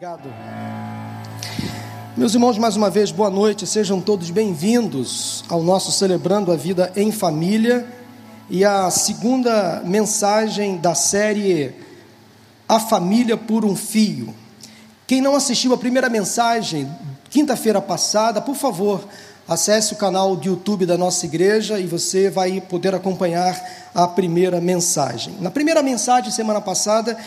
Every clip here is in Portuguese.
Obrigado. Meus irmãos, mais uma vez, boa noite, sejam todos bem-vindos ao nosso Celebrando a Vida em Família e a segunda mensagem da série A Família por um Fio. Quem não assistiu a primeira mensagem, quinta-feira passada, por favor, acesse o canal do YouTube da nossa igreja e você vai poder acompanhar a primeira mensagem. Na primeira mensagem, semana passada,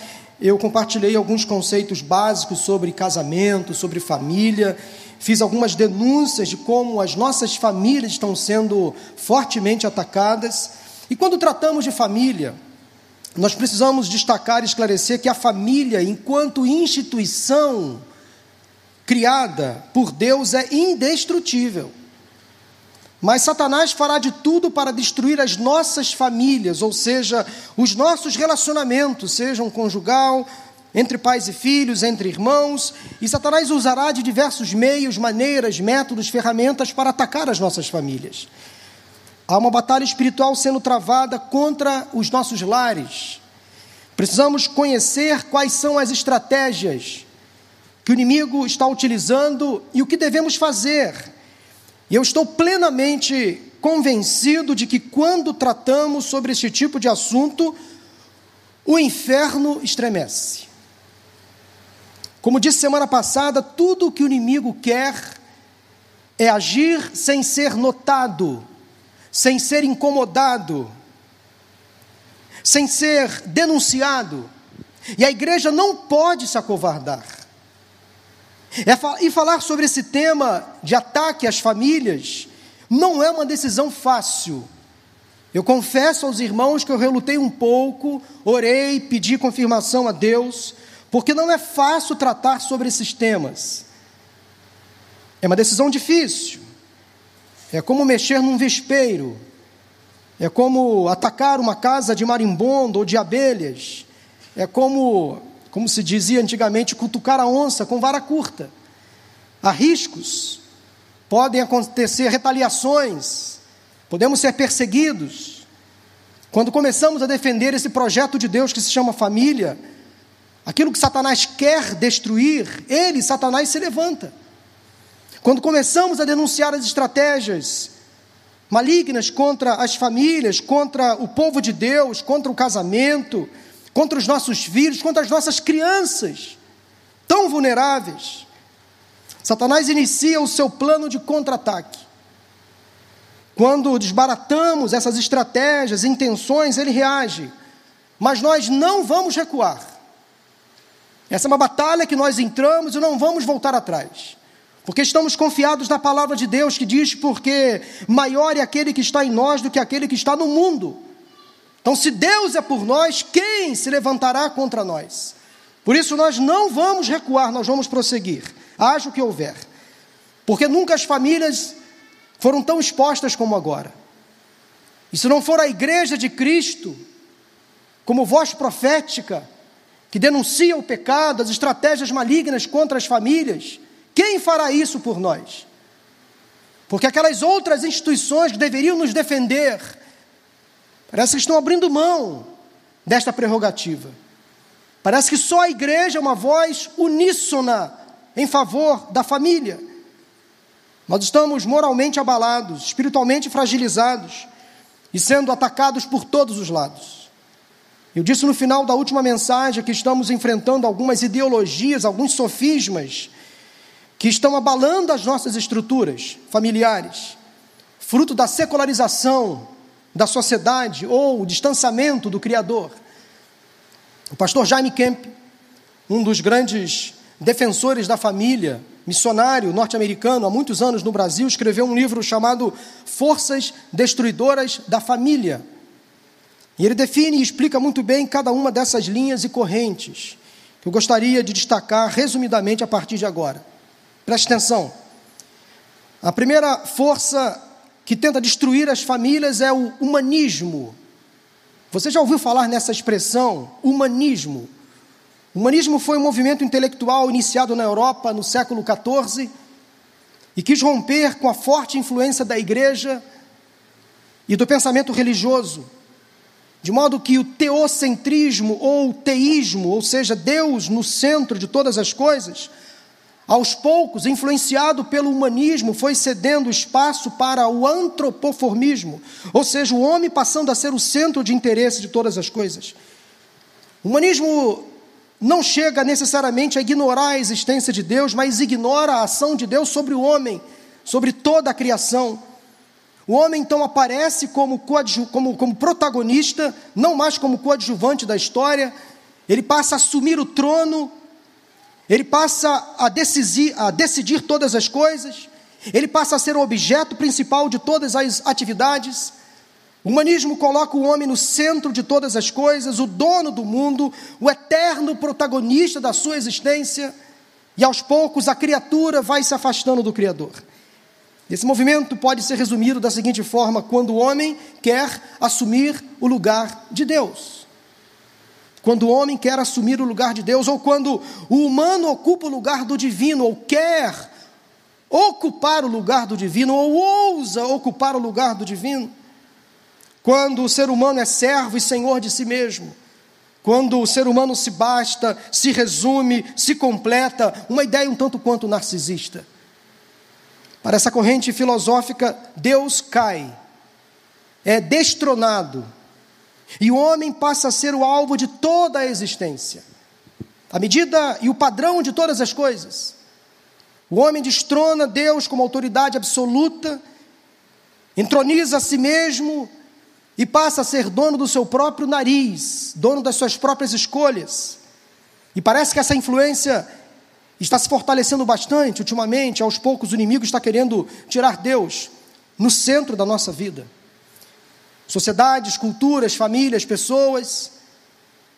eu compartilhei alguns conceitos básicos sobre casamento, sobre família, fiz algumas denúncias de como as nossas famílias estão sendo fortemente atacadas. E quando tratamos de família, nós precisamos destacar e esclarecer que a família, enquanto instituição criada por Deus, é indestrutível. Mas Satanás fará de tudo para destruir as nossas famílias, ou seja, os nossos relacionamentos, sejam conjugal, entre pais e filhos, entre irmãos, e Satanás usará de diversos meios, maneiras, métodos, ferramentas para atacar as nossas famílias. Há uma batalha espiritual sendo travada contra os nossos lares. Precisamos conhecer quais são as estratégias que o inimigo está utilizando e o que devemos fazer e eu estou plenamente convencido de que quando tratamos sobre esse tipo de assunto, o inferno estremece. Como disse semana passada, tudo o que o inimigo quer é agir sem ser notado, sem ser incomodado, sem ser denunciado. E a igreja não pode se acovardar. É, e falar sobre esse tema de ataque às famílias não é uma decisão fácil. Eu confesso aos irmãos que eu relutei um pouco, orei, pedi confirmação a Deus, porque não é fácil tratar sobre esses temas. É uma decisão difícil. É como mexer num vespeiro. É como atacar uma casa de marimbondo ou de abelhas. É como como se dizia antigamente, cutucar a onça com vara curta. Há riscos, podem acontecer retaliações, podemos ser perseguidos. Quando começamos a defender esse projeto de Deus que se chama família, aquilo que Satanás quer destruir, ele, Satanás, se levanta. Quando começamos a denunciar as estratégias malignas contra as famílias, contra o povo de Deus, contra o casamento, contra os nossos filhos, contra as nossas crianças, tão vulneráveis. Satanás inicia o seu plano de contra-ataque. Quando desbaratamos essas estratégias, intenções, ele reage. Mas nós não vamos recuar. Essa é uma batalha que nós entramos e não vamos voltar atrás. Porque estamos confiados na palavra de Deus que diz: porque maior é aquele que está em nós do que aquele que está no mundo. Então, se Deus é por nós, quem se levantará contra nós? Por isso, nós não vamos recuar, nós vamos prosseguir, haja o que houver. Porque nunca as famílias foram tão expostas como agora. E se não for a igreja de Cristo, como voz profética, que denuncia o pecado, as estratégias malignas contra as famílias, quem fará isso por nós? Porque aquelas outras instituições que deveriam nos defender, Parece que estão abrindo mão desta prerrogativa. Parece que só a igreja é uma voz uníssona em favor da família. Nós estamos moralmente abalados, espiritualmente fragilizados e sendo atacados por todos os lados. Eu disse no final da última mensagem que estamos enfrentando algumas ideologias, alguns sofismas que estão abalando as nossas estruturas familiares, fruto da secularização, da sociedade ou o distanciamento do Criador. O pastor Jaime Kemp, um dos grandes defensores da família, missionário norte-americano há muitos anos no Brasil, escreveu um livro chamado Forças Destruidoras da Família. E ele define e explica muito bem cada uma dessas linhas e correntes, que eu gostaria de destacar resumidamente a partir de agora. Preste atenção. A primeira força que tenta destruir as famílias é o humanismo. Você já ouviu falar nessa expressão, humanismo? O humanismo foi um movimento intelectual iniciado na Europa no século XIV e quis romper com a forte influência da igreja e do pensamento religioso. De modo que o teocentrismo ou teísmo, ou seja, Deus no centro de todas as coisas, aos poucos, influenciado pelo humanismo, foi cedendo espaço para o antropoformismo, ou seja, o homem passando a ser o centro de interesse de todas as coisas. O humanismo não chega necessariamente a ignorar a existência de Deus, mas ignora a ação de Deus sobre o homem, sobre toda a criação. O homem então aparece como, como, como protagonista, não mais como coadjuvante da história, ele passa a assumir o trono ele passa a decidir, a decidir todas as coisas, ele passa a ser o objeto principal de todas as atividades. O humanismo coloca o homem no centro de todas as coisas, o dono do mundo, o eterno protagonista da sua existência, e aos poucos a criatura vai se afastando do Criador. Esse movimento pode ser resumido da seguinte forma: quando o homem quer assumir o lugar de Deus. Quando o homem quer assumir o lugar de Deus, ou quando o humano ocupa o lugar do divino, ou quer ocupar o lugar do divino, ou ousa ocupar o lugar do divino. Quando o ser humano é servo e senhor de si mesmo. Quando o ser humano se basta, se resume, se completa, uma ideia um tanto quanto narcisista. Para essa corrente filosófica, Deus cai, é destronado, e o homem passa a ser o alvo de toda a existência. A medida e o padrão de todas as coisas. O homem destrona Deus como autoridade absoluta, entroniza a si mesmo e passa a ser dono do seu próprio nariz, dono das suas próprias escolhas. E parece que essa influência está se fortalecendo bastante ultimamente, aos poucos o inimigo está querendo tirar Deus no centro da nossa vida. Sociedades, culturas, famílias, pessoas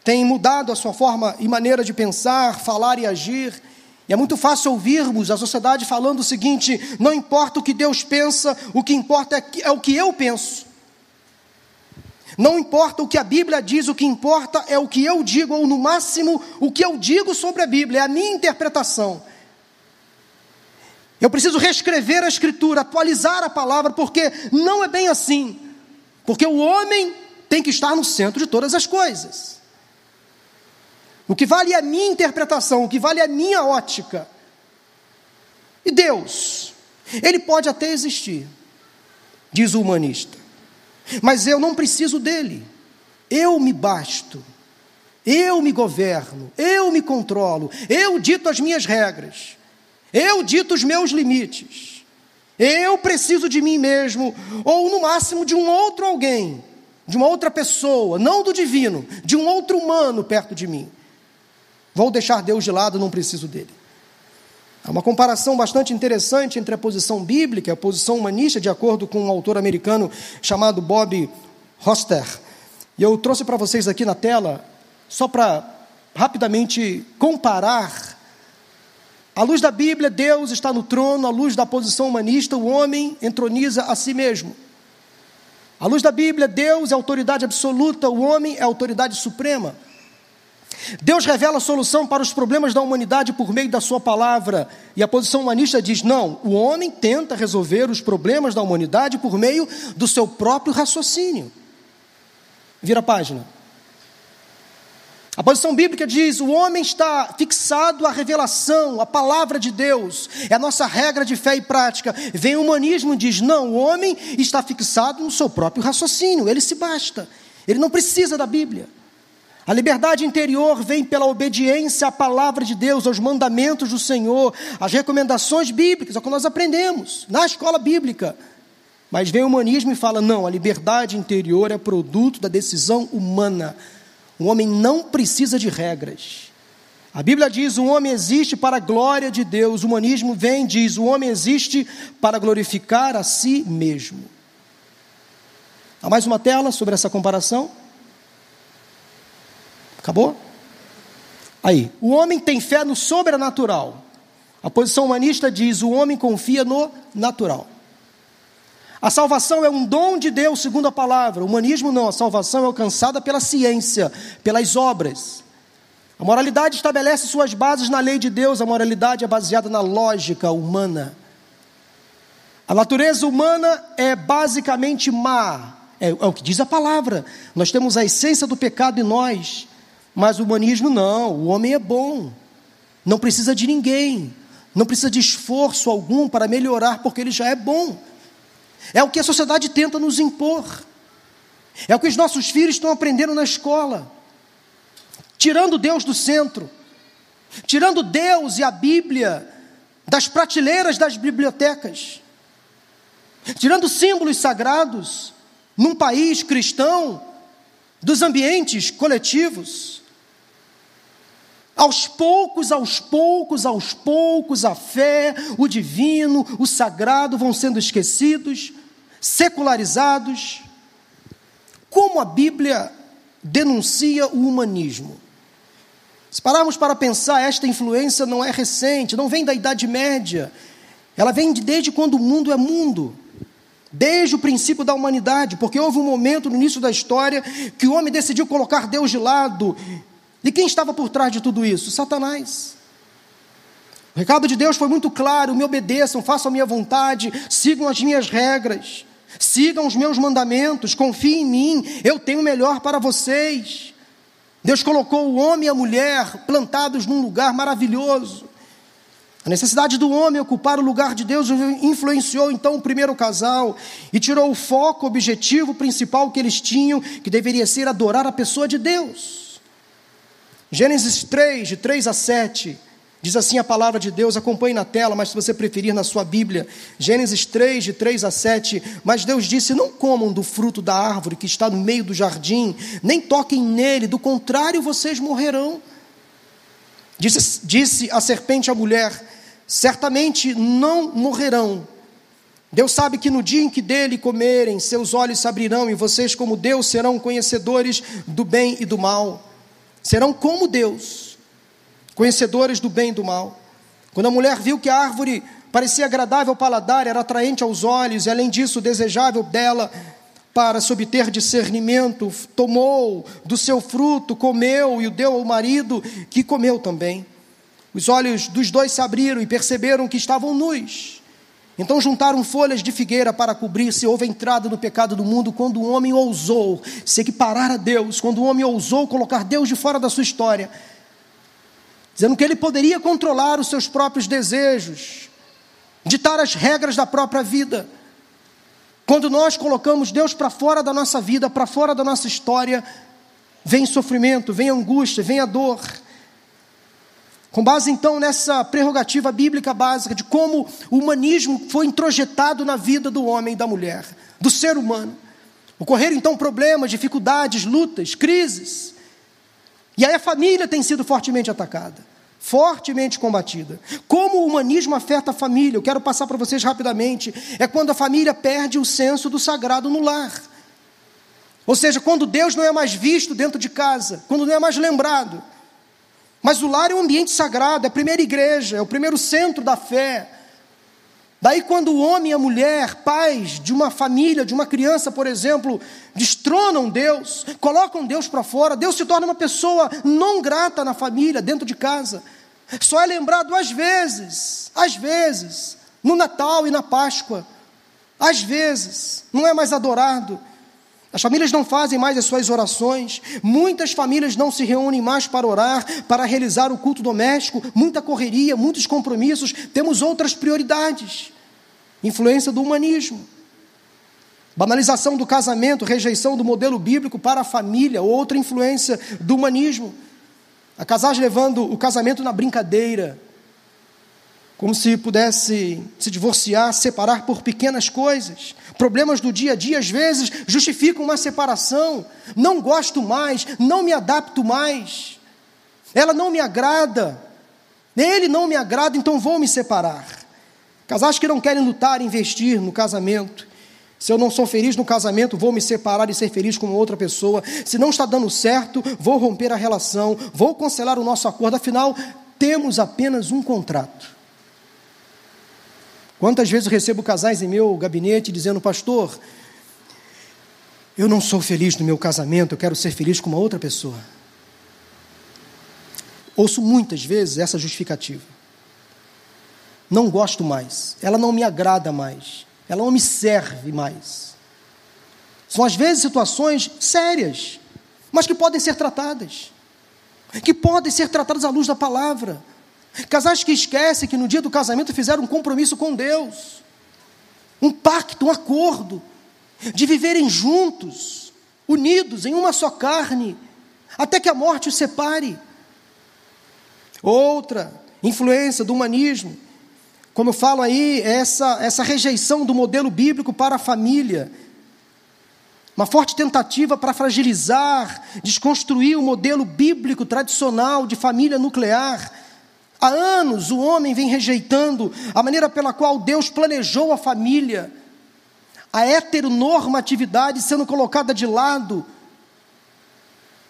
têm mudado a sua forma e maneira de pensar, falar e agir. E é muito fácil ouvirmos a sociedade falando o seguinte: não importa o que Deus pensa, o que importa é, é o que eu penso. Não importa o que a Bíblia diz, o que importa é o que eu digo, ou no máximo o que eu digo sobre a Bíblia, é a minha interpretação. Eu preciso reescrever a Escritura, atualizar a palavra, porque não é bem assim. Porque o homem tem que estar no centro de todas as coisas. O que vale é a minha interpretação, o que vale é a minha ótica. E Deus, ele pode até existir, diz o humanista, mas eu não preciso dele. Eu me basto, eu me governo, eu me controlo, eu dito as minhas regras, eu dito os meus limites. Eu preciso de mim mesmo, ou no máximo de um outro alguém, de uma outra pessoa, não do divino, de um outro humano perto de mim. Vou deixar Deus de lado, não preciso dele. Há uma comparação bastante interessante entre a posição bíblica e a posição humanista, de acordo com um autor americano chamado Bob Hoster. E eu trouxe para vocês aqui na tela, só para rapidamente comparar à luz da Bíblia, Deus está no trono, à luz da posição humanista, o homem entroniza a si mesmo. À luz da Bíblia, Deus é autoridade absoluta, o homem é autoridade suprema. Deus revela a solução para os problemas da humanidade por meio da sua palavra, e a posição humanista diz: não, o homem tenta resolver os problemas da humanidade por meio do seu próprio raciocínio. Vira a página. A posição bíblica diz: o homem está fixado à revelação, à palavra de Deus, é a nossa regra de fé e prática. Vem o humanismo e diz: não, o homem está fixado no seu próprio raciocínio, ele se basta, ele não precisa da Bíblia. A liberdade interior vem pela obediência à palavra de Deus, aos mandamentos do Senhor, às recomendações bíblicas, é o que nós aprendemos na escola bíblica. Mas vem o humanismo e fala: não, a liberdade interior é produto da decisão humana o homem não precisa de regras. A Bíblia diz: o homem existe para a glória de Deus. O humanismo vem diz: o homem existe para glorificar a si mesmo. Há mais uma tela sobre essa comparação? Acabou? Aí, o homem tem fé no sobrenatural. A posição humanista diz: o homem confia no natural. A salvação é um dom de Deus, segundo a palavra. O humanismo não, a salvação é alcançada pela ciência, pelas obras. A moralidade estabelece suas bases na lei de Deus, a moralidade é baseada na lógica humana. A natureza humana é basicamente má, É, é o que diz a palavra. Nós temos a essência do pecado em nós, mas o humanismo não. O homem é bom, não precisa de ninguém, não precisa de esforço algum para melhorar, porque ele já é bom. É o que a sociedade tenta nos impor. É o que os nossos filhos estão aprendendo na escola. Tirando Deus do centro, tirando Deus e a Bíblia das prateleiras das bibliotecas, tirando símbolos sagrados num país cristão dos ambientes coletivos. Aos poucos, aos poucos, aos poucos, a fé, o divino, o sagrado vão sendo esquecidos, secularizados. Como a Bíblia denuncia o humanismo? Se pararmos para pensar, esta influência não é recente, não vem da Idade Média, ela vem desde quando o mundo é mundo, desde o princípio da humanidade, porque houve um momento no início da história que o homem decidiu colocar Deus de lado e quem estava por trás de tudo isso? Satanás. O recado de Deus foi muito claro: me obedeçam, façam a minha vontade, sigam as minhas regras, sigam os meus mandamentos, confiem em mim, eu tenho o melhor para vocês. Deus colocou o homem e a mulher plantados num lugar maravilhoso. A necessidade do homem ocupar o lugar de Deus influenciou então o primeiro casal e tirou o foco, o objetivo principal que eles tinham, que deveria ser adorar a pessoa de Deus. Gênesis 3, de 3 a 7, diz assim a palavra de Deus, acompanhe na tela, mas se você preferir na sua Bíblia, Gênesis 3, de 3 a 7, mas Deus disse: Não comam do fruto da árvore que está no meio do jardim, nem toquem nele, do contrário vocês morrerão. Disse, disse a serpente à mulher: Certamente não morrerão. Deus sabe que no dia em que dele comerem, seus olhos se abrirão e vocês, como Deus, serão conhecedores do bem e do mal serão como Deus, conhecedores do bem e do mal. Quando a mulher viu que a árvore parecia agradável ao paladar, era atraente aos olhos, e além disso, desejável dela para se obter discernimento, tomou do seu fruto, comeu e o deu ao marido, que comeu também. Os olhos dos dois se abriram e perceberam que estavam nus. Então juntaram folhas de figueira para cobrir-se. Houve entrada no pecado do mundo quando o homem ousou se equiparar a Deus, quando o homem ousou colocar Deus de fora da sua história, dizendo que ele poderia controlar os seus próprios desejos, ditar as regras da própria vida. Quando nós colocamos Deus para fora da nossa vida, para fora da nossa história, vem sofrimento, vem angústia, vem a dor. Com base então nessa prerrogativa bíblica básica de como o humanismo foi introjetado na vida do homem e da mulher, do ser humano. Ocorreram então problemas, dificuldades, lutas, crises. E aí a família tem sido fortemente atacada, fortemente combatida. Como o humanismo afeta a família? Eu quero passar para vocês rapidamente. É quando a família perde o senso do sagrado no lar. Ou seja, quando Deus não é mais visto dentro de casa, quando não é mais lembrado. Mas o lar é um ambiente sagrado, é a primeira igreja, é o primeiro centro da fé. Daí, quando o homem e a mulher, pais de uma família, de uma criança, por exemplo, destronam Deus, colocam Deus para fora, Deus se torna uma pessoa não grata na família, dentro de casa. Só é lembrado às vezes, às vezes, no Natal e na Páscoa. Às vezes, não é mais adorado. As famílias não fazem mais as suas orações, muitas famílias não se reúnem mais para orar, para realizar o culto doméstico, muita correria, muitos compromissos, temos outras prioridades. Influência do humanismo, banalização do casamento, rejeição do modelo bíblico para a família, outra influência do humanismo. A casais levando o casamento na brincadeira, como se pudesse se divorciar, separar por pequenas coisas. Problemas do dia a dia, às vezes, justificam uma separação. Não gosto mais, não me adapto mais. Ela não me agrada, ele não me agrada, então vou me separar. Casais que não querem lutar, investir no casamento. Se eu não sou feliz no casamento, vou me separar e ser feliz com outra pessoa. Se não está dando certo, vou romper a relação, vou cancelar o nosso acordo. Afinal, temos apenas um contrato. Quantas vezes eu recebo casais em meu gabinete dizendo, pastor, eu não sou feliz no meu casamento, eu quero ser feliz com uma outra pessoa. Ouço muitas vezes essa justificativa. Não gosto mais, ela não me agrada mais, ela não me serve mais. São às vezes situações sérias, mas que podem ser tratadas, que podem ser tratadas à luz da palavra. Casais que esquecem que no dia do casamento fizeram um compromisso com Deus, um pacto, um acordo, de viverem juntos, unidos em uma só carne, até que a morte os separe. Outra influência do humanismo, como eu falo aí, é essa, essa rejeição do modelo bíblico para a família, uma forte tentativa para fragilizar, desconstruir o modelo bíblico tradicional de família nuclear. Há anos o homem vem rejeitando a maneira pela qual Deus planejou a família, a heteronormatividade sendo colocada de lado,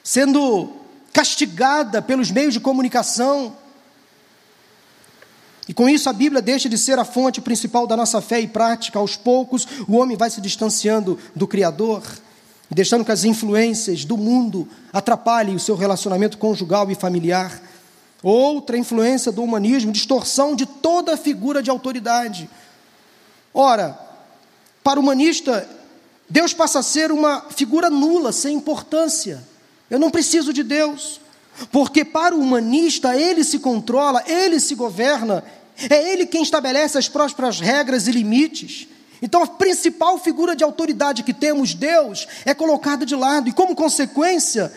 sendo castigada pelos meios de comunicação. E com isso a Bíblia deixa de ser a fonte principal da nossa fé e prática. Aos poucos, o homem vai se distanciando do Criador, deixando que as influências do mundo atrapalhem o seu relacionamento conjugal e familiar. Outra influência do humanismo, distorção de toda figura de autoridade. Ora, para o humanista, Deus passa a ser uma figura nula, sem importância. Eu não preciso de Deus. Porque para o humanista, ele se controla, ele se governa, é ele quem estabelece as próprias regras e limites. Então, a principal figura de autoridade que temos, Deus, é colocada de lado, e como consequência,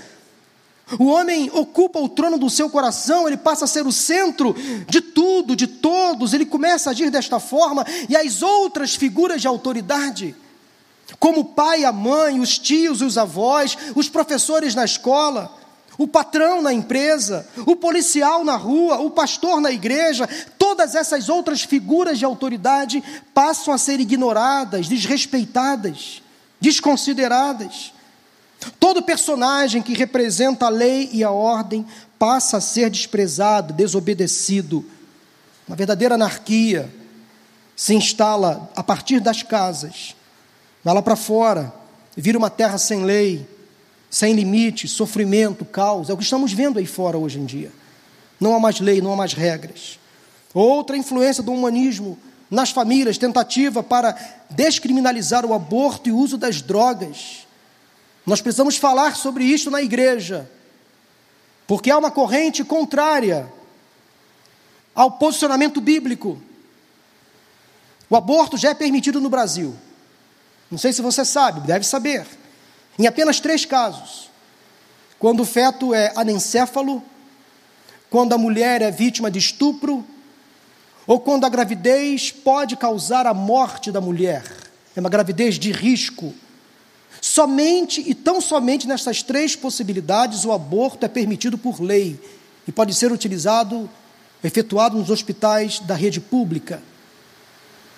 o homem ocupa o trono do seu coração, ele passa a ser o centro de tudo, de todos, ele começa a agir desta forma, e as outras figuras de autoridade, como o pai, a mãe, os tios, os avós, os professores na escola, o patrão na empresa, o policial na rua, o pastor na igreja, todas essas outras figuras de autoridade passam a ser ignoradas, desrespeitadas, desconsideradas. Todo personagem que representa a lei e a ordem passa a ser desprezado, desobedecido. Uma verdadeira anarquia se instala a partir das casas, vai lá para fora, vira uma terra sem lei, sem limites, sofrimento, caos. É o que estamos vendo aí fora hoje em dia. Não há mais lei, não há mais regras. Outra influência do humanismo nas famílias, tentativa para descriminalizar o aborto e o uso das drogas. Nós precisamos falar sobre isso na igreja, porque há uma corrente contrária ao posicionamento bíblico. O aborto já é permitido no Brasil. Não sei se você sabe, deve saber. Em apenas três casos: quando o feto é anencéfalo, quando a mulher é vítima de estupro, ou quando a gravidez pode causar a morte da mulher. É uma gravidez de risco. Somente e tão somente nessas três possibilidades o aborto é permitido por lei e pode ser utilizado, efetuado nos hospitais da rede pública.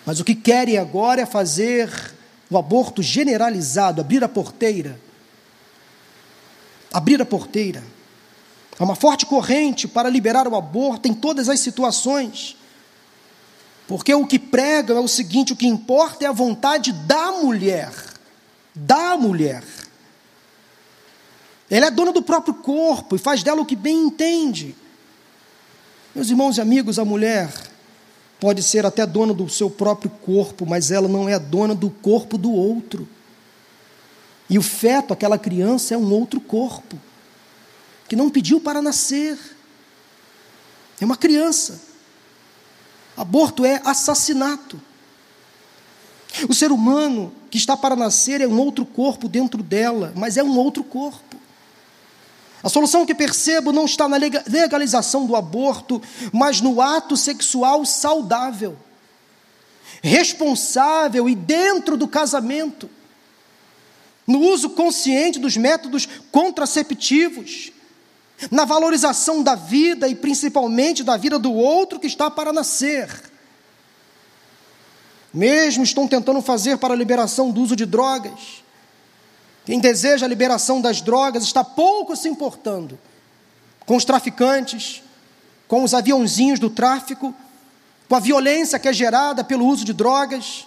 Mas o que querem agora é fazer o aborto generalizado, abrir a porteira. Abrir a porteira. Há uma forte corrente para liberar o aborto em todas as situações. Porque o que pregam é o seguinte: o que importa é a vontade da mulher. Da mulher. Ela é dona do próprio corpo e faz dela o que bem entende. Meus irmãos e amigos, a mulher pode ser até dona do seu próprio corpo, mas ela não é dona do corpo do outro. E o feto, aquela criança, é um outro corpo, que não pediu para nascer. É uma criança. Aborto é assassinato. O ser humano que está para nascer é um outro corpo dentro dela, mas é um outro corpo. A solução que percebo não está na legalização do aborto, mas no ato sexual saudável, responsável e dentro do casamento, no uso consciente dos métodos contraceptivos, na valorização da vida e principalmente da vida do outro que está para nascer. Mesmo estão tentando fazer para a liberação do uso de drogas, quem deseja a liberação das drogas está pouco se importando com os traficantes, com os aviãozinhos do tráfico, com a violência que é gerada pelo uso de drogas.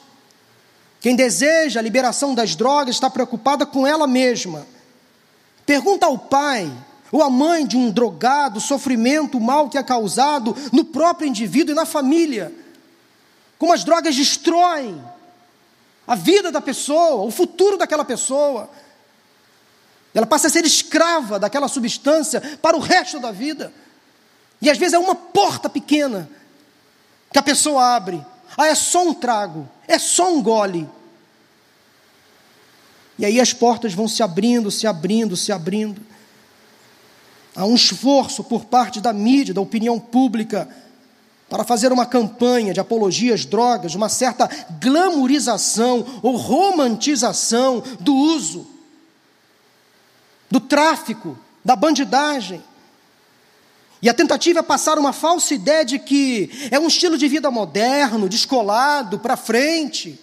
Quem deseja a liberação das drogas está preocupada com ela mesma. Pergunta ao pai ou à mãe de um drogado, o sofrimento, o mal que é causado no próprio indivíduo e na família. Como as drogas destroem a vida da pessoa, o futuro daquela pessoa. Ela passa a ser escrava daquela substância para o resto da vida. E às vezes é uma porta pequena que a pessoa abre. Ah, é só um trago, é só um gole. E aí as portas vão se abrindo, se abrindo, se abrindo. Há um esforço por parte da mídia, da opinião pública, para fazer uma campanha de apologia às drogas, uma certa glamorização ou romantização do uso, do tráfico, da bandidagem. E a tentativa é passar uma falsa ideia de que é um estilo de vida moderno, descolado, para frente.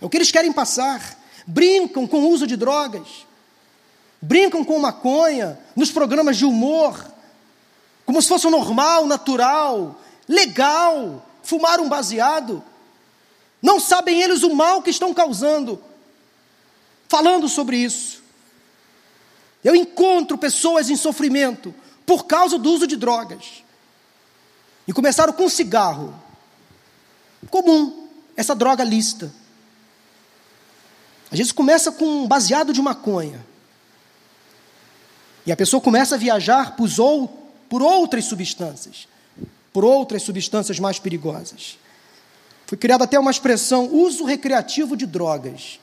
É o que eles querem passar. Brincam com o uso de drogas, brincam com maconha nos programas de humor, como se fosse normal, natural, legal, fumar um baseado. Não sabem eles o mal que estão causando, falando sobre isso. Eu encontro pessoas em sofrimento por causa do uso de drogas. E começaram com cigarro. Comum, essa droga lista. Às vezes começa com um baseado de maconha. E a pessoa começa a viajar por outras substâncias por outras substâncias mais perigosas. Foi criada até uma expressão, uso recreativo de drogas.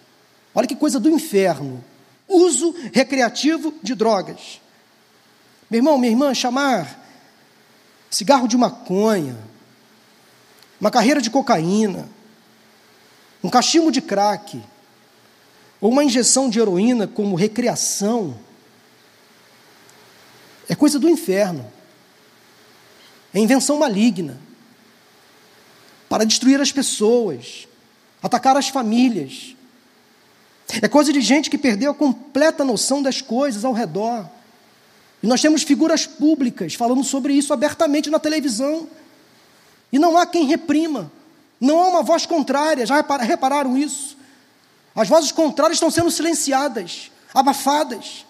Olha que coisa do inferno. Uso recreativo de drogas. Meu irmão, minha irmã, chamar cigarro de maconha, uma carreira de cocaína, um cachimbo de crack, ou uma injeção de heroína como recreação, é coisa do inferno. É invenção maligna para destruir as pessoas, atacar as famílias. É coisa de gente que perdeu a completa noção das coisas ao redor. E nós temos figuras públicas falando sobre isso abertamente na televisão. E não há quem reprima. Não há uma voz contrária. Já repararam isso? As vozes contrárias estão sendo silenciadas, abafadas.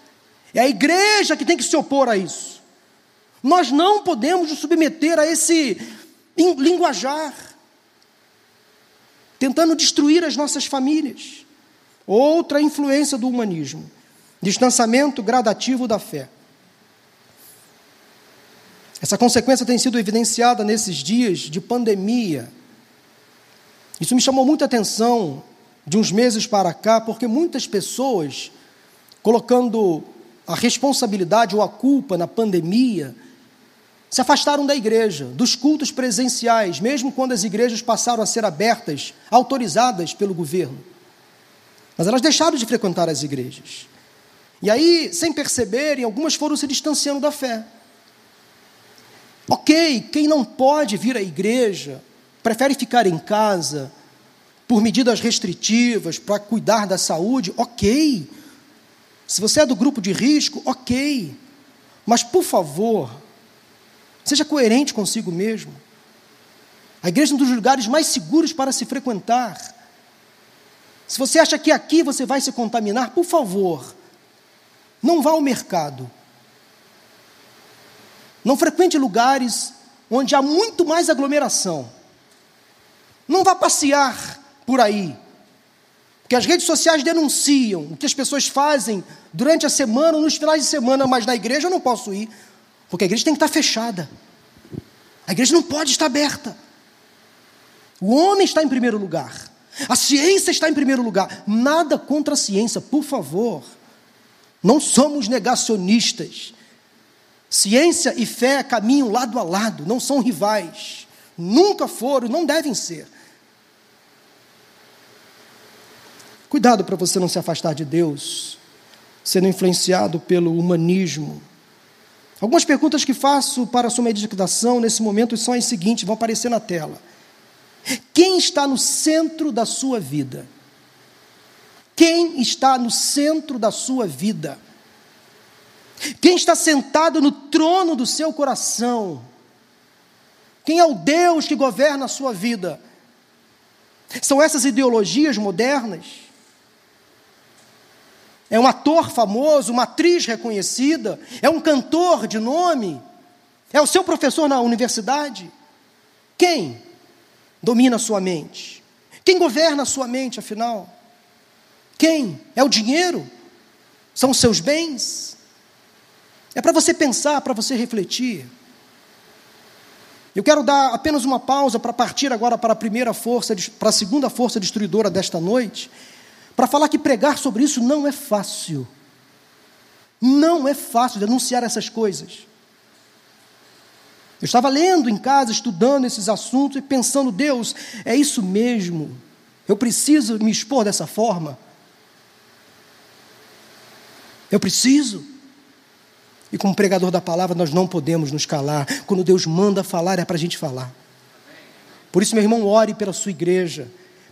É a igreja que tem que se opor a isso. Nós não podemos nos submeter a esse linguajar, tentando destruir as nossas famílias. Outra influência do humanismo, distanciamento gradativo da fé. Essa consequência tem sido evidenciada nesses dias de pandemia. Isso me chamou muita atenção de uns meses para cá, porque muitas pessoas, colocando a responsabilidade ou a culpa na pandemia, se afastaram da igreja, dos cultos presenciais, mesmo quando as igrejas passaram a ser abertas, autorizadas pelo governo. Mas elas deixaram de frequentar as igrejas. E aí, sem perceberem, algumas foram se distanciando da fé. Ok, quem não pode vir à igreja, prefere ficar em casa, por medidas restritivas, para cuidar da saúde, ok. Se você é do grupo de risco, ok. Mas, por favor, Seja coerente consigo mesmo. A igreja é um dos lugares mais seguros para se frequentar. Se você acha que aqui você vai se contaminar, por favor, não vá ao mercado. Não frequente lugares onde há muito mais aglomeração. Não vá passear por aí. Porque as redes sociais denunciam o que as pessoas fazem durante a semana ou nos finais de semana, mas na igreja eu não posso ir, porque a igreja tem que estar fechada. A igreja não pode estar aberta. O homem está em primeiro lugar. A ciência está em primeiro lugar. Nada contra a ciência, por favor. Não somos negacionistas. Ciência e fé caminham lado a lado, não são rivais. Nunca foram, não devem ser. Cuidado para você não se afastar de Deus, sendo influenciado pelo humanismo, Algumas perguntas que faço para a sua meditação nesse momento são as seguintes, vão aparecer na tela. Quem está no centro da sua vida? Quem está no centro da sua vida? Quem está sentado no trono do seu coração? Quem é o Deus que governa a sua vida? São essas ideologias modernas? É um ator famoso, uma atriz reconhecida, é um cantor de nome, é o seu professor na universidade. Quem domina a sua mente? Quem governa a sua mente, afinal? Quem? É o dinheiro? São os seus bens? É para você pensar, para você refletir. Eu quero dar apenas uma pausa para partir agora para a primeira força, para a segunda força destruidora desta noite, para falar que pregar sobre isso não é fácil. Não é fácil denunciar essas coisas. Eu estava lendo em casa, estudando esses assuntos e pensando, Deus, é isso mesmo. Eu preciso me expor dessa forma. Eu preciso. E como pregador da palavra, nós não podemos nos calar. Quando Deus manda falar, é para a gente falar. Por isso, meu irmão, ore pela sua igreja.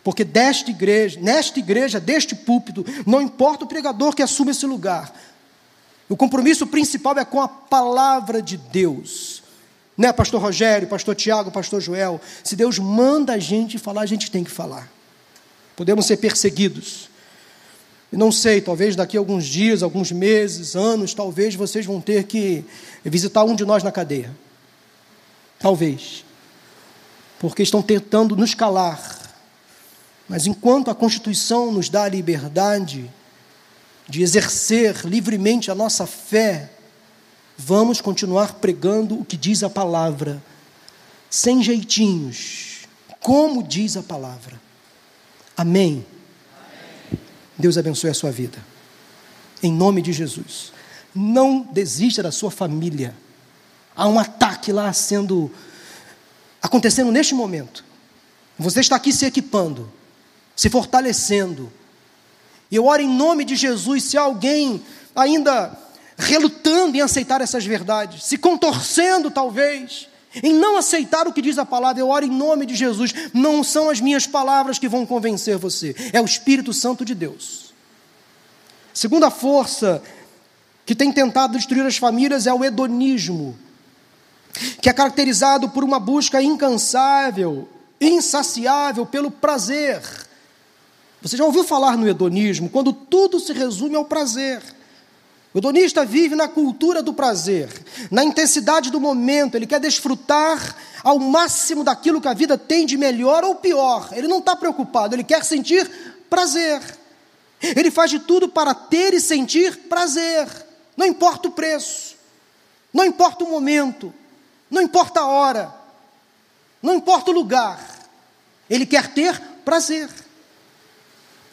Porque desta igreja, nesta igreja, deste púlpito, não importa o pregador que assuma esse lugar, o compromisso principal é com a palavra de Deus. Né, pastor Rogério, pastor Tiago, pastor Joel? Se Deus manda a gente falar, a gente tem que falar. Podemos ser perseguidos. E não sei, talvez daqui a alguns dias, alguns meses, anos, talvez vocês vão ter que visitar um de nós na cadeia. Talvez. Porque estão tentando nos calar. Mas enquanto a Constituição nos dá a liberdade, de exercer livremente a nossa fé, vamos continuar pregando o que diz a palavra, sem jeitinhos, como diz a palavra. Amém. Amém. Deus abençoe a sua vida. Em nome de Jesus. Não desista da sua família. Há um ataque lá sendo acontecendo neste momento. Você está aqui se equipando, se fortalecendo, e eu oro em nome de Jesus, se alguém ainda relutando em aceitar essas verdades, se contorcendo talvez, em não aceitar o que diz a palavra, eu oro em nome de Jesus. Não são as minhas palavras que vão convencer você, é o Espírito Santo de Deus. Segunda força que tem tentado destruir as famílias é o hedonismo, que é caracterizado por uma busca incansável, insaciável pelo prazer você já ouviu falar no hedonismo, quando tudo se resume ao prazer. O hedonista vive na cultura do prazer, na intensidade do momento, ele quer desfrutar ao máximo daquilo que a vida tem de melhor ou pior. Ele não está preocupado, ele quer sentir prazer. Ele faz de tudo para ter e sentir prazer, não importa o preço, não importa o momento, não importa a hora, não importa o lugar, ele quer ter prazer.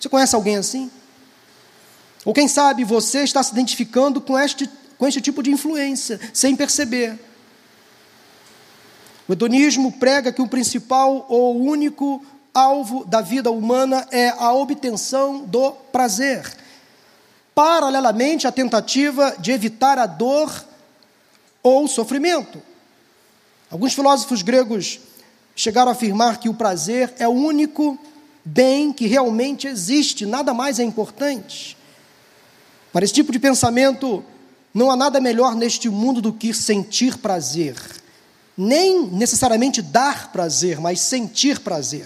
Você conhece alguém assim? Ou quem sabe você está se identificando com este, com este tipo de influência, sem perceber. O hedonismo prega que o principal ou único alvo da vida humana é a obtenção do prazer. Paralelamente à tentativa de evitar a dor ou sofrimento. Alguns filósofos gregos chegaram a afirmar que o prazer é o único bem que realmente existe, nada mais é importante. Para esse tipo de pensamento, não há nada melhor neste mundo do que sentir prazer. Nem necessariamente dar prazer, mas sentir prazer.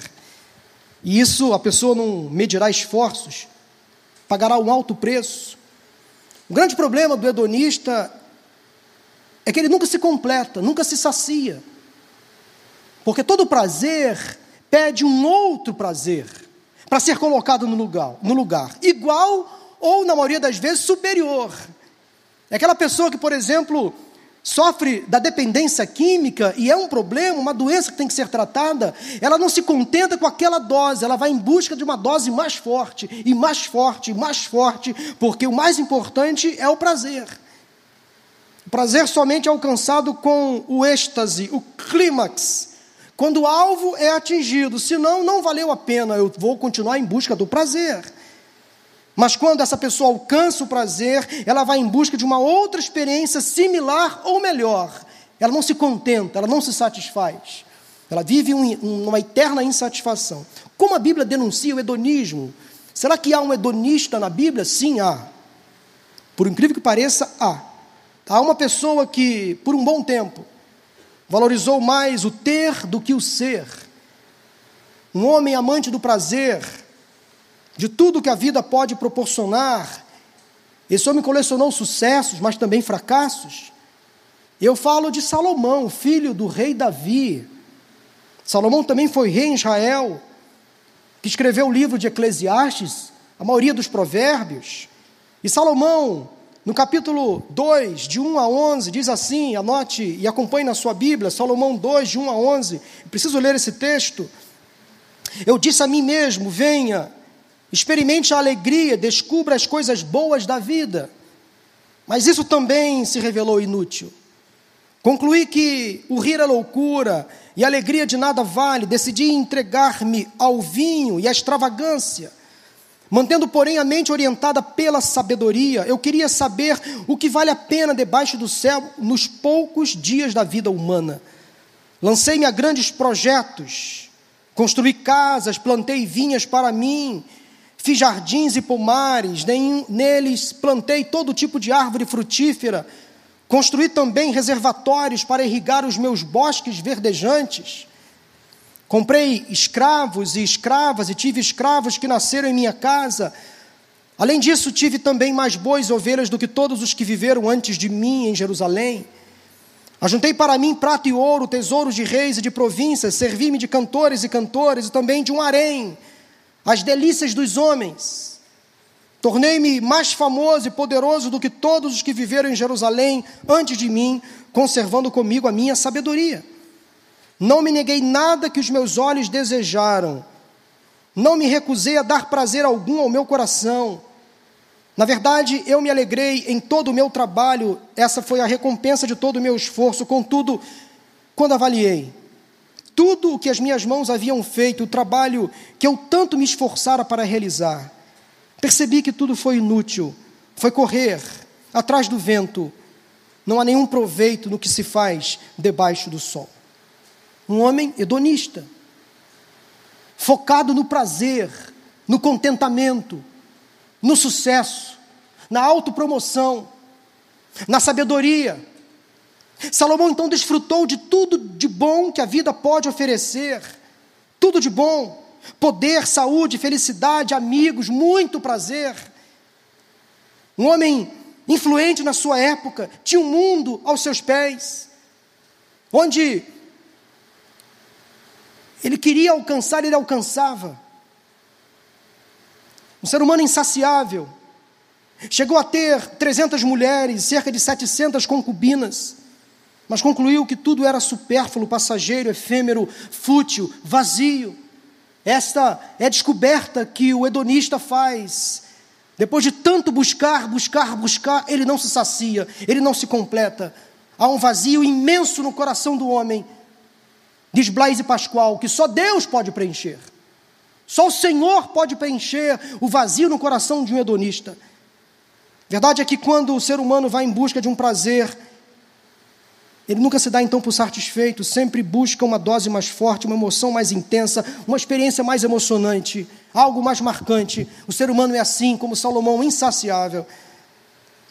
E isso a pessoa não medirá esforços, pagará um alto preço. O grande problema do hedonista é que ele nunca se completa, nunca se sacia. Porque todo prazer pede um outro prazer para ser colocado no lugar, no lugar, igual ou, na maioria das vezes, superior. É aquela pessoa que, por exemplo, sofre da dependência química e é um problema, uma doença que tem que ser tratada, ela não se contenta com aquela dose, ela vai em busca de uma dose mais forte, e mais forte, e mais forte, porque o mais importante é o prazer. O prazer somente é alcançado com o êxtase, o clímax, quando o alvo é atingido, senão não valeu a pena, eu vou continuar em busca do prazer. Mas quando essa pessoa alcança o prazer, ela vai em busca de uma outra experiência similar ou melhor. Ela não se contenta, ela não se satisfaz. Ela vive um, uma eterna insatisfação. Como a Bíblia denuncia o hedonismo? Será que há um hedonista na Bíblia? Sim, há. Por incrível que pareça, há. Há uma pessoa que, por um bom tempo, valorizou mais o ter do que o ser. Um homem amante do prazer, de tudo que a vida pode proporcionar. Esse homem colecionou sucessos, mas também fracassos. Eu falo de Salomão, filho do rei Davi. Salomão também foi rei em Israel. que escreveu o livro de Eclesiastes, a maioria dos provérbios. E Salomão, no capítulo 2, de 1 a 11, diz assim: anote e acompanhe na sua Bíblia, Salomão 2, de 1 a 11. Preciso ler esse texto. Eu disse a mim mesmo: venha, experimente a alegria, descubra as coisas boas da vida. Mas isso também se revelou inútil. Concluí que o rir é loucura e a alegria de nada vale, decidi entregar-me ao vinho e à extravagância. Mantendo, porém, a mente orientada pela sabedoria, eu queria saber o que vale a pena debaixo do céu nos poucos dias da vida humana. Lancei-me a grandes projetos, construí casas, plantei vinhas para mim, fiz jardins e pomares, neles plantei todo tipo de árvore frutífera Construí também reservatórios para irrigar os meus bosques verdejantes. Comprei escravos e escravas, e tive escravos que nasceram em minha casa. Além disso, tive também mais bois e ovelhas do que todos os que viveram antes de mim em Jerusalém. Ajuntei para mim prata e ouro, tesouros de reis e de províncias, servi-me de cantores e cantores e também de um harém, as delícias dos homens. Tornei-me mais famoso e poderoso do que todos os que viveram em Jerusalém antes de mim, conservando comigo a minha sabedoria. Não me neguei nada que os meus olhos desejaram. Não me recusei a dar prazer algum ao meu coração. Na verdade, eu me alegrei em todo o meu trabalho, essa foi a recompensa de todo o meu esforço. Contudo, quando avaliei tudo o que as minhas mãos haviam feito, o trabalho que eu tanto me esforçara para realizar, Percebi que tudo foi inútil, foi correr atrás do vento. Não há nenhum proveito no que se faz debaixo do sol. Um homem hedonista, focado no prazer, no contentamento, no sucesso, na autopromoção, na sabedoria. Salomão então desfrutou de tudo de bom que a vida pode oferecer, tudo de bom poder, saúde, felicidade, amigos, muito prazer. Um homem influente na sua época, tinha um mundo aos seus pés, onde ele queria alcançar, ele alcançava. Um ser humano insaciável. Chegou a ter 300 mulheres, cerca de 700 concubinas, mas concluiu que tudo era supérfluo, passageiro, efêmero, fútil, vazio. Esta é a descoberta que o hedonista faz. Depois de tanto buscar, buscar, buscar, ele não se sacia, ele não se completa. Há um vazio imenso no coração do homem, diz Blaise Pascoal, que só Deus pode preencher. Só o Senhor pode preencher o vazio no coração de um hedonista. Verdade é que quando o ser humano vai em busca de um prazer, ele nunca se dá então por satisfeito, sempre busca uma dose mais forte, uma emoção mais intensa, uma experiência mais emocionante, algo mais marcante. O ser humano é assim, como Salomão, insaciável.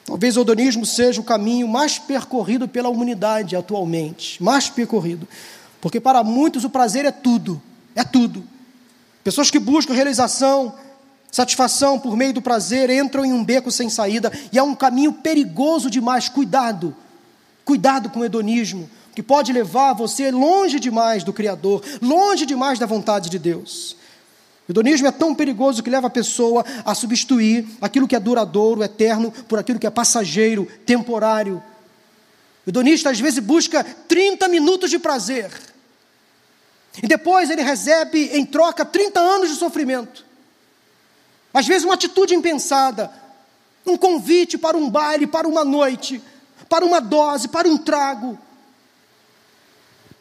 Talvez o hedonismo seja o caminho mais percorrido pela humanidade atualmente, mais percorrido. Porque para muitos o prazer é tudo, é tudo. Pessoas que buscam realização, satisfação por meio do prazer entram em um beco sem saída e é um caminho perigoso demais. Cuidado Cuidado com o hedonismo, que pode levar você longe demais do Criador, longe demais da vontade de Deus. O hedonismo é tão perigoso que leva a pessoa a substituir aquilo que é duradouro, eterno, por aquilo que é passageiro, temporário. O hedonista às vezes busca 30 minutos de prazer. E depois ele recebe em troca 30 anos de sofrimento. Às vezes uma atitude impensada, um convite para um baile, para uma noite, para uma dose, para um trago,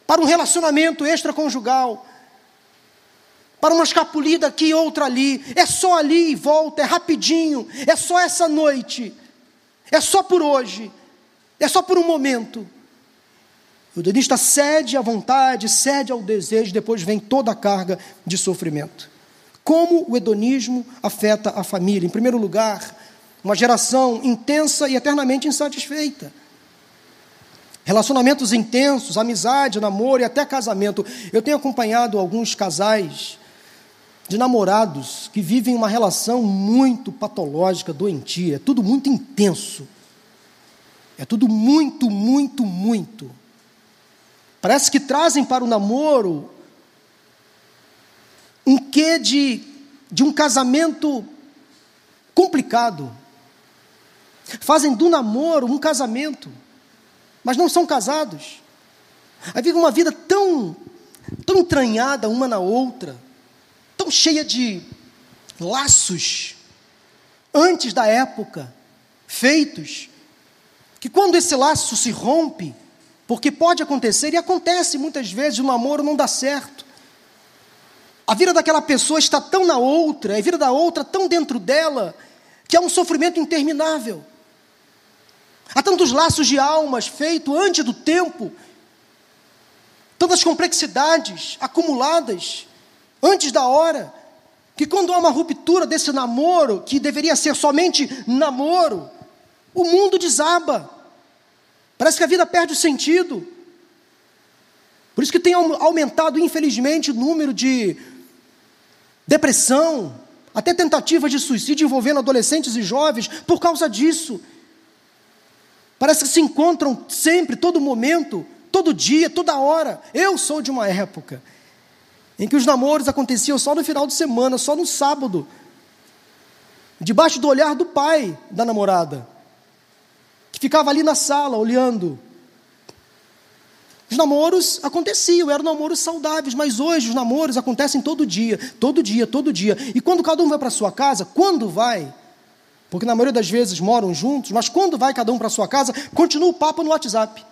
para um relacionamento extraconjugal, para uma escapulida aqui e outra ali. É só ali e volta, é rapidinho, é só essa noite, é só por hoje, é só por um momento. O hedonista cede à vontade, cede ao desejo, depois vem toda a carga de sofrimento. Como o hedonismo afeta a família? Em primeiro lugar, uma geração intensa e eternamente insatisfeita. Relacionamentos intensos, amizade, namoro e até casamento. Eu tenho acompanhado alguns casais de namorados que vivem uma relação muito patológica, doentia. É tudo muito intenso. É tudo muito, muito, muito. Parece que trazem para o namoro um quê de, de um casamento complicado. Fazem do namoro um casamento, mas não são casados. Aí vive uma vida tão, tão entranhada uma na outra, tão cheia de laços, antes da época, feitos, que quando esse laço se rompe, porque pode acontecer, e acontece muitas vezes, o namoro não dá certo. A vida daquela pessoa está tão na outra, a vida da outra tão dentro dela, que é um sofrimento interminável. Há tantos laços de almas feitos antes do tempo, tantas complexidades acumuladas antes da hora, que quando há uma ruptura desse namoro, que deveria ser somente namoro, o mundo desaba. Parece que a vida perde o sentido. Por isso que tem aumentado, infelizmente, o número de depressão, até tentativas de suicídio envolvendo adolescentes e jovens por causa disso. Parece que se encontram sempre, todo momento, todo dia, toda hora. Eu sou de uma época em que os namoros aconteciam só no final de semana, só no sábado, debaixo do olhar do pai da namorada, que ficava ali na sala olhando. Os namoros aconteciam, eram namoros saudáveis, mas hoje os namoros acontecem todo dia, todo dia, todo dia. E quando cada um vai para sua casa, quando vai, porque na maioria das vezes moram juntos, mas quando vai cada um para sua casa, continua o papo no WhatsApp.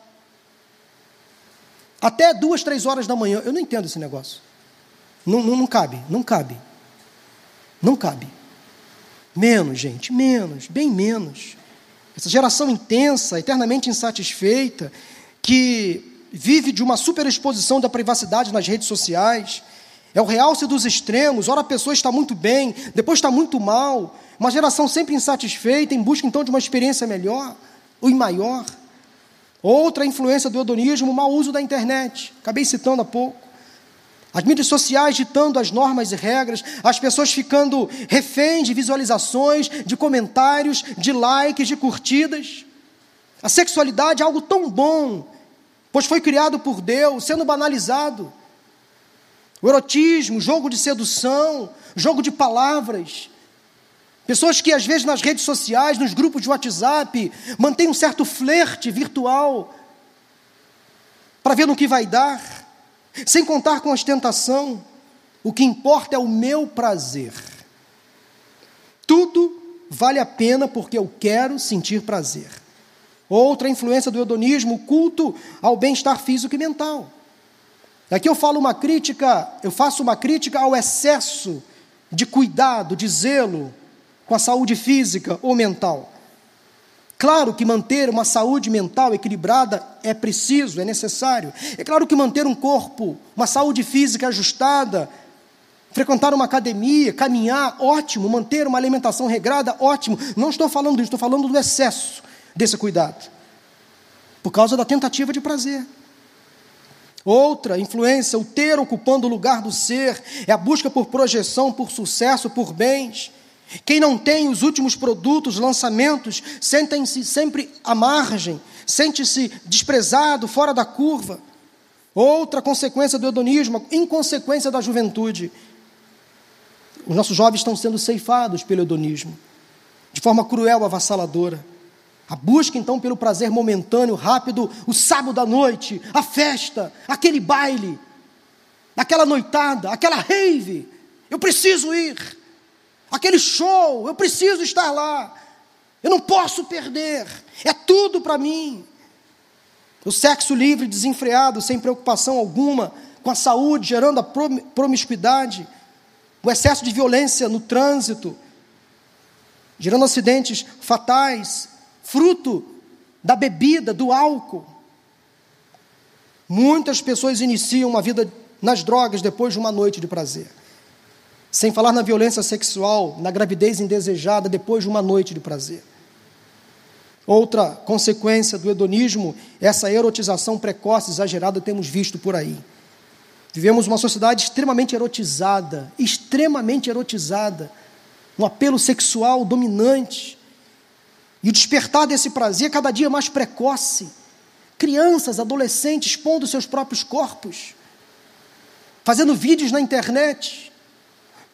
Até duas, três horas da manhã. Eu não entendo esse negócio. Não, não, não cabe, não cabe. Não cabe. Menos, gente, menos, bem menos. Essa geração intensa, eternamente insatisfeita, que vive de uma superexposição da privacidade nas redes sociais, é o realce dos extremos, ora a pessoa está muito bem, depois está muito mal, uma geração sempre insatisfeita, em busca então de uma experiência melhor ou maior. Outra influência do hedonismo, o mau uso da internet, acabei citando há pouco. As mídias sociais ditando as normas e regras, as pessoas ficando reféns de visualizações, de comentários, de likes, de curtidas. A sexualidade é algo tão bom, pois foi criado por Deus, sendo banalizado. O erotismo, jogo de sedução, jogo de palavras. Pessoas que às vezes nas redes sociais, nos grupos de WhatsApp, mantêm um certo flerte virtual para ver no que vai dar sem contar com ostentação. O que importa é o meu prazer. Tudo vale a pena porque eu quero sentir prazer. Outra influência do hedonismo, o culto ao bem-estar físico e mental. Aqui eu falo uma crítica, eu faço uma crítica ao excesso de cuidado, de zelo com a saúde física ou mental. Claro que manter uma saúde mental equilibrada é preciso, é necessário. É claro que manter um corpo, uma saúde física ajustada, frequentar uma academia, caminhar, ótimo. Manter uma alimentação regrada, ótimo. Não estou falando disso, estou falando do excesso desse cuidado. Por causa da tentativa de prazer. Outra influência, o ter ocupando o lugar do ser, é a busca por projeção, por sucesso, por bens. Quem não tem os últimos produtos, lançamentos, sentem-se sempre à margem, sente-se desprezado, fora da curva. Outra consequência do hedonismo, inconsequência da juventude. Os nossos jovens estão sendo ceifados pelo hedonismo, de forma cruel, avassaladora. A busca então pelo prazer momentâneo, rápido, o sábado à noite, a festa, aquele baile, aquela noitada, aquela rave. Eu preciso ir aquele show, eu preciso estar lá, eu não posso perder, é tudo para mim. O sexo livre, desenfreado, sem preocupação alguma com a saúde, gerando a promiscuidade, o excesso de violência no trânsito, gerando acidentes fatais, fruto da bebida, do álcool. Muitas pessoas iniciam uma vida nas drogas depois de uma noite de prazer. Sem falar na violência sexual, na gravidez indesejada depois de uma noite de prazer. Outra consequência do hedonismo, essa erotização precoce, exagerada, temos visto por aí. Vivemos uma sociedade extremamente erotizada, extremamente erotizada, um apelo sexual dominante. E o despertar desse prazer cada dia mais precoce. Crianças, adolescentes expondo seus próprios corpos, fazendo vídeos na internet,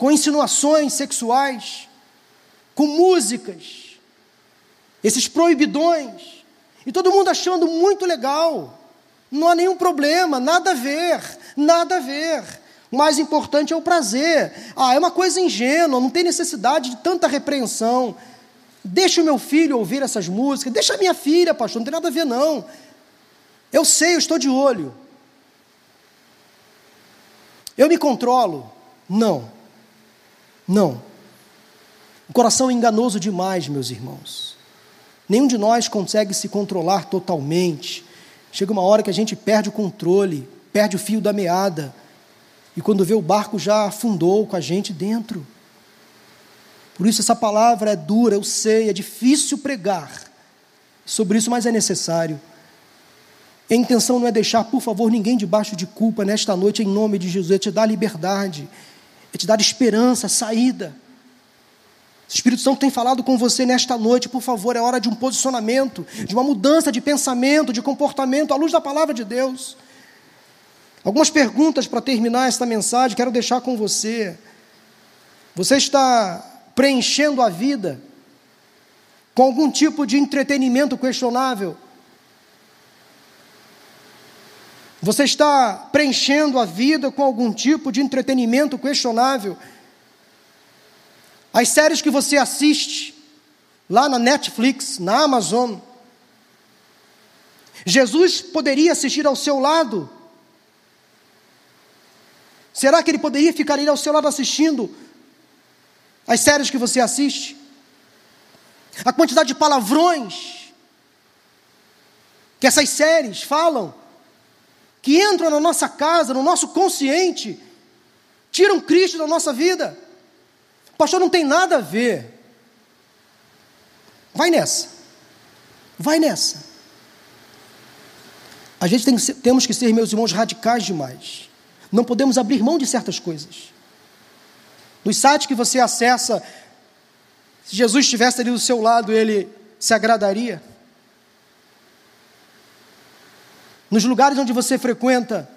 com insinuações sexuais, com músicas, esses proibidões, e todo mundo achando muito legal. Não há nenhum problema, nada a ver, nada a ver. O mais importante é o prazer. Ah, é uma coisa ingênua, não tem necessidade de tanta repreensão. Deixa o meu filho ouvir essas músicas, deixa a minha filha, pastor, não tem nada a ver, não. Eu sei, eu estou de olho. Eu me controlo. Não. Não. O coração é enganoso demais, meus irmãos. Nenhum de nós consegue se controlar totalmente. Chega uma hora que a gente perde o controle, perde o fio da meada. E quando vê o barco já afundou com a gente dentro. Por isso essa palavra é dura, eu sei, é difícil pregar sobre isso, mas é necessário. A intenção não é deixar, por favor, ninguém debaixo de culpa nesta noite, em nome de Jesus, é te dar liberdade, é te dar esperança, saída. O Espírito Santo tem falado com você nesta noite, por favor, é hora de um posicionamento, de uma mudança de pensamento, de comportamento, à luz da palavra de Deus. Algumas perguntas para terminar esta mensagem, quero deixar com você. Você está preenchendo a vida com algum tipo de entretenimento questionável? Você está preenchendo a vida com algum tipo de entretenimento questionável? As séries que você assiste lá na Netflix, na Amazon, Jesus poderia assistir ao seu lado? Será que ele poderia ficar ali ao seu lado assistindo as séries que você assiste? A quantidade de palavrões que essas séries falam? Que entram na nossa casa, no nosso consciente, tiram Cristo da nossa vida. Pastor, não tem nada a ver. Vai nessa. Vai nessa. A gente tem que ser, temos que ser, meus irmãos, radicais demais. Não podemos abrir mão de certas coisas. Nos sites que você acessa, se Jesus estivesse ali do seu lado, ele se agradaria? Nos lugares onde você frequenta,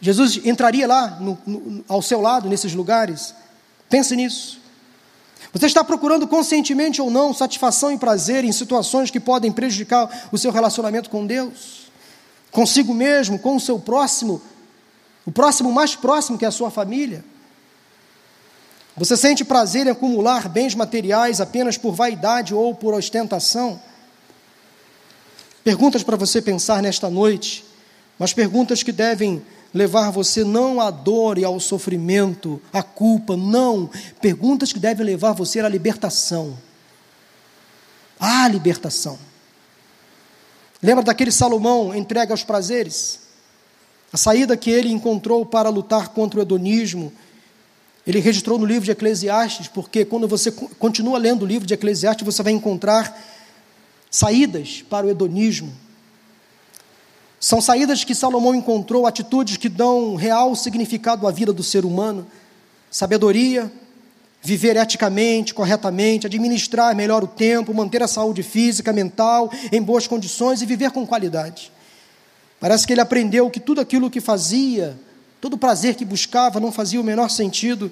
Jesus entraria lá no, no, ao seu lado, nesses lugares? Pense nisso. Você está procurando conscientemente ou não satisfação e prazer em situações que podem prejudicar o seu relacionamento com Deus, consigo mesmo, com o seu próximo, o próximo mais próximo que é a sua família? Você sente prazer em acumular bens materiais apenas por vaidade ou por ostentação? Perguntas para você pensar nesta noite, mas perguntas que devem levar você não à dor e ao sofrimento, à culpa, não. Perguntas que devem levar você à libertação. À libertação. Lembra daquele Salomão entregue aos prazeres? A saída que ele encontrou para lutar contra o hedonismo, ele registrou no livro de Eclesiastes, porque quando você continua lendo o livro de Eclesiastes, você vai encontrar saídas para o hedonismo. São saídas que Salomão encontrou, atitudes que dão real significado à vida do ser humano, sabedoria, viver eticamente, corretamente, administrar melhor o tempo, manter a saúde física, mental em boas condições e viver com qualidade. Parece que ele aprendeu que tudo aquilo que fazia, todo o prazer que buscava não fazia o menor sentido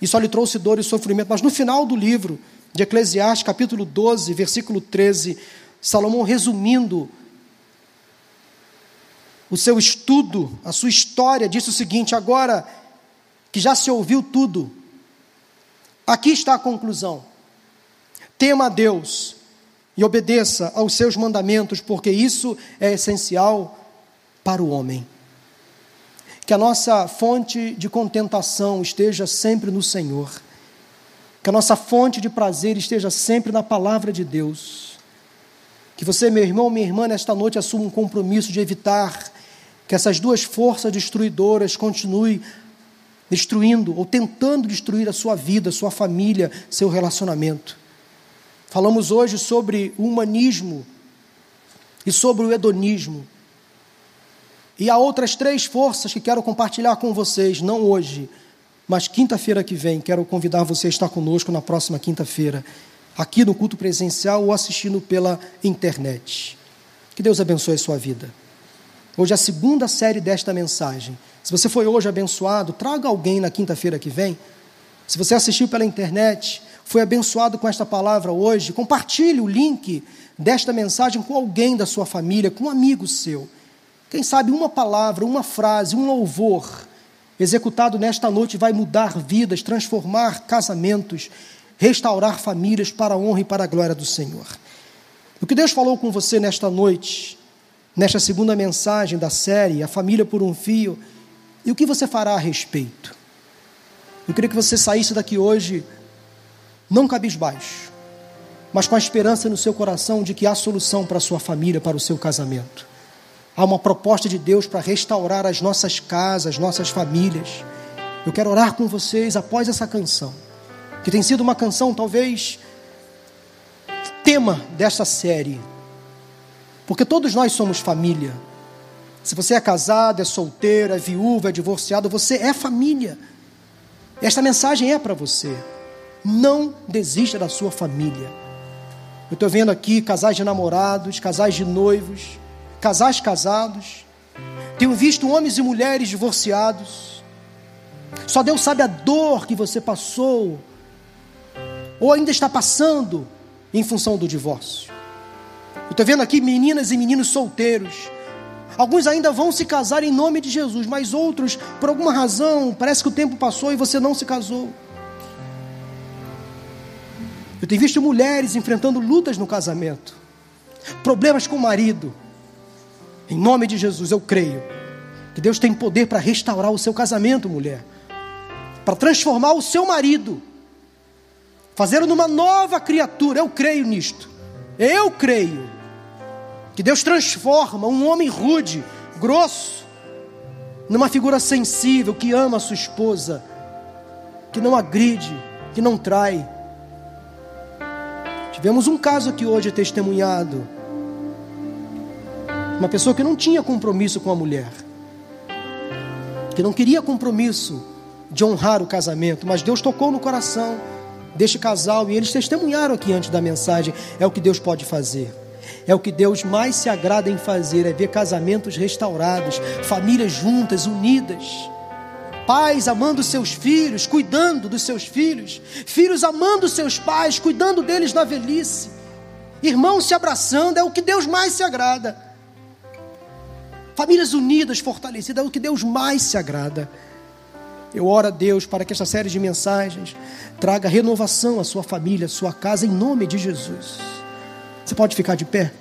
e só lhe trouxe dor e sofrimento. Mas no final do livro, de Eclesiastes, capítulo 12, versículo 13, Salomão resumindo o seu estudo, a sua história, disse o seguinte: agora que já se ouviu tudo, aqui está a conclusão. Tema a Deus e obedeça aos seus mandamentos, porque isso é essencial para o homem. Que a nossa fonte de contentação esteja sempre no Senhor que a nossa fonte de prazer esteja sempre na palavra de Deus. Que você, meu irmão, minha irmã, nesta noite assuma um compromisso de evitar que essas duas forças destruidoras continuem destruindo ou tentando destruir a sua vida, sua família, seu relacionamento. Falamos hoje sobre o humanismo e sobre o hedonismo. E há outras três forças que quero compartilhar com vocês, não hoje, mas quinta-feira que vem, quero convidar você a estar conosco na próxima quinta-feira, aqui no culto presencial ou assistindo pela internet. Que Deus abençoe a sua vida. Hoje é a segunda série desta mensagem. Se você foi hoje abençoado, traga alguém na quinta-feira que vem. Se você assistiu pela internet, foi abençoado com esta palavra hoje, compartilhe o link desta mensagem com alguém da sua família, com um amigo seu. Quem sabe uma palavra, uma frase, um louvor executado nesta noite vai mudar vidas, transformar casamentos, restaurar famílias para a honra e para a glória do Senhor. O que Deus falou com você nesta noite, nesta segunda mensagem da série, A Família por um Fio, e o que você fará a respeito? Eu queria que você saísse daqui hoje não cabisbaixo, mas com a esperança no seu coração de que há solução para a sua família, para o seu casamento. Há uma proposta de Deus para restaurar as nossas casas, as nossas famílias. Eu quero orar com vocês após essa canção, que tem sido uma canção talvez tema desta série, porque todos nós somos família. Se você é casado, é solteiro, é viúva, é divorciado, você é família. Esta mensagem é para você. Não desista da sua família. Eu estou vendo aqui casais de namorados, casais de noivos, casais casados. Tenho visto homens e mulheres divorciados. Só Deus sabe a dor que você passou, ou ainda está passando, em função do divórcio. Eu estou vendo aqui meninas e meninos solteiros. Alguns ainda vão se casar em nome de Jesus, mas outros, por alguma razão, parece que o tempo passou e você não se casou. Eu tenho visto mulheres enfrentando lutas no casamento, problemas com o marido. Em nome de Jesus, eu creio que Deus tem poder para restaurar o seu casamento, mulher, para transformar o seu marido, fazê-lo numa nova criatura. Eu creio nisto. Eu creio que Deus transforma um homem rude, grosso, numa figura sensível que ama a sua esposa, que não agride, que não trai, Tivemos um caso aqui hoje testemunhado. Uma pessoa que não tinha compromisso com a mulher, que não queria compromisso de honrar o casamento, mas Deus tocou no coração deste casal e eles testemunharam aqui antes da mensagem. É o que Deus pode fazer. É o que Deus mais se agrada em fazer, é ver casamentos restaurados, famílias juntas, unidas pais amando seus filhos, cuidando dos seus filhos, filhos amando seus pais, cuidando deles na velhice, irmãos se abraçando, é o que Deus mais se agrada. Famílias unidas, fortalecidas, é o que Deus mais se agrada. Eu oro a Deus para que esta série de mensagens traga renovação à sua família, à sua casa, em nome de Jesus. Você pode ficar de pé?